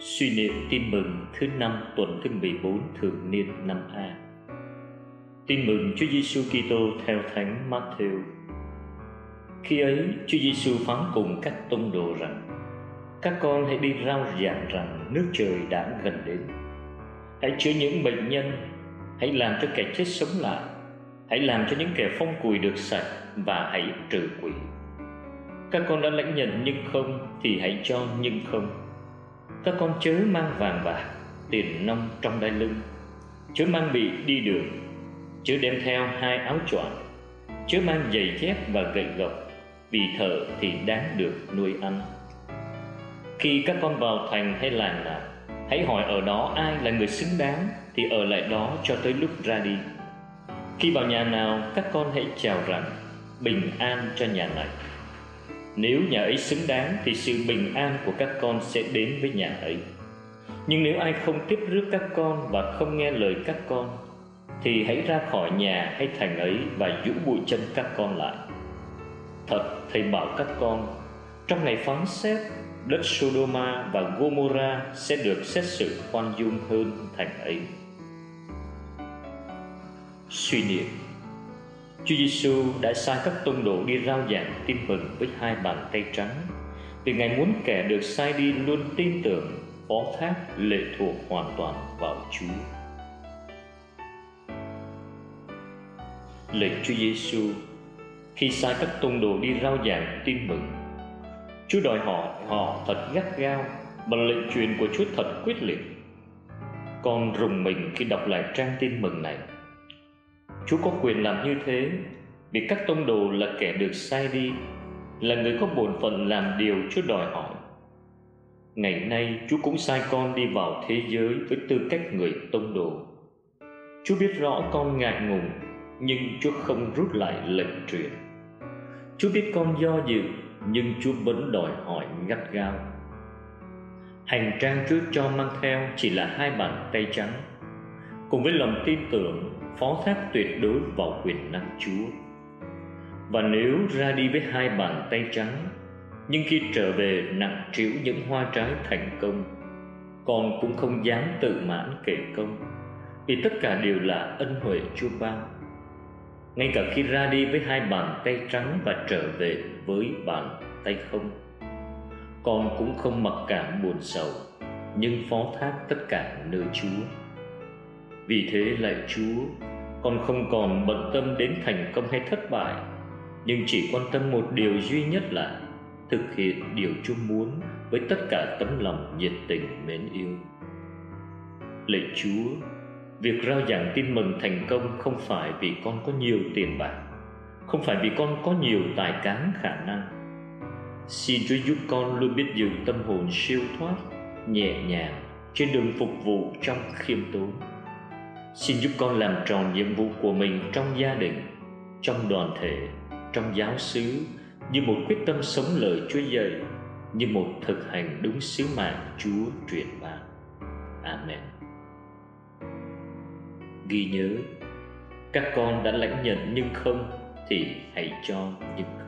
Suy niệm tin mừng thứ năm tuần thứ 14 thường niên năm A. Tin mừng Chúa Giêsu Kitô theo Thánh Matthew. Khi ấy, Chúa Giêsu phán cùng các tông đồ rằng: Các con hãy đi rao giảng rằng nước trời đã gần đến. Hãy chữa những bệnh nhân, hãy làm cho kẻ chết sống lại, hãy làm cho những kẻ phong cùi được sạch và hãy trừ quỷ. Các con đã lãnh nhận nhưng không thì hãy cho nhưng không các con chớ mang vàng bạc tiền nông trong đai lưng. Chớ mang bị đi đường. Chớ đem theo hai áo choàng. Chớ mang giày dép và gậy gộc, vì thợ thì đáng được nuôi ăn. Khi các con vào thành hay làng nào, hãy hỏi ở đó ai là người xứng đáng thì ở lại đó cho tới lúc ra đi. Khi vào nhà nào, các con hãy chào rằng bình an cho nhà này nếu nhà ấy xứng đáng thì sự bình an của các con sẽ đến với nhà ấy. Nhưng nếu ai không tiếp rước các con và không nghe lời các con thì hãy ra khỏi nhà hay thành ấy và rũ bụi chân các con lại. Thật thầy bảo các con, trong ngày phán xét, đất Sodoma và Gomorrah sẽ được xét xử khoan dung hơn thành ấy. Suy niệm Chúa Giêsu đã sai các tông đồ đi rao giảng tin mừng với hai bàn tay trắng vì Ngài muốn kẻ được sai đi luôn tin tưởng, phó thác, lệ thuộc hoàn toàn vào Chúa. Lệnh Chúa Giêsu khi sai các tông đồ đi rao giảng tin mừng, Chúa đòi hỏi họ thật gắt gao bằng lệnh truyền của Chúa thật quyết liệt. Con rùng mình khi đọc lại trang tin mừng này Chúa có quyền làm như thế vì các tông đồ là kẻ được sai đi, là người có bổn phận làm điều Chúa đòi hỏi. Ngày nay Chúa cũng sai con đi vào thế giới với tư cách người tông đồ. Chúa biết rõ con ngại ngùng, nhưng Chúa không rút lại lệnh truyền. Chúa biết con do dự, nhưng Chúa vẫn đòi hỏi gắt gao. Hành trang Chúa cho mang theo chỉ là hai bàn tay trắng, cùng với lòng tin tưởng phó thác tuyệt đối vào quyền năng Chúa. Và nếu ra đi với hai bàn tay trắng, nhưng khi trở về nặng trĩu những hoa trái thành công, con cũng không dám tự mãn kể công, vì tất cả đều là ân huệ Chúa ban. Ngay cả khi ra đi với hai bàn tay trắng và trở về với bàn tay không, con cũng không mặc cảm buồn sầu, nhưng phó thác tất cả nơi Chúa. Vì thế lạy Chúa, con không còn bận tâm đến thành công hay thất bại nhưng chỉ quan tâm một điều duy nhất là thực hiện điều Chúa muốn với tất cả tấm lòng nhiệt tình mến yêu. Lạy Chúa, việc rao giảng tin mừng thành công không phải vì con có nhiều tiền bạc, không phải vì con có nhiều tài cán khả năng. Xin Chúa giúp con luôn biết giữ tâm hồn siêu thoát, nhẹ nhàng trên đường phục vụ trong khiêm tốn Xin giúp con làm tròn nhiệm vụ của mình trong gia đình, trong đoàn thể, trong giáo xứ như một quyết tâm sống lời Chúa dạy, như một thực hành đúng sứ mạng Chúa truyền ban. Amen. Ghi nhớ, các con đã lãnh nhận nhưng không thì hãy cho nhưng không.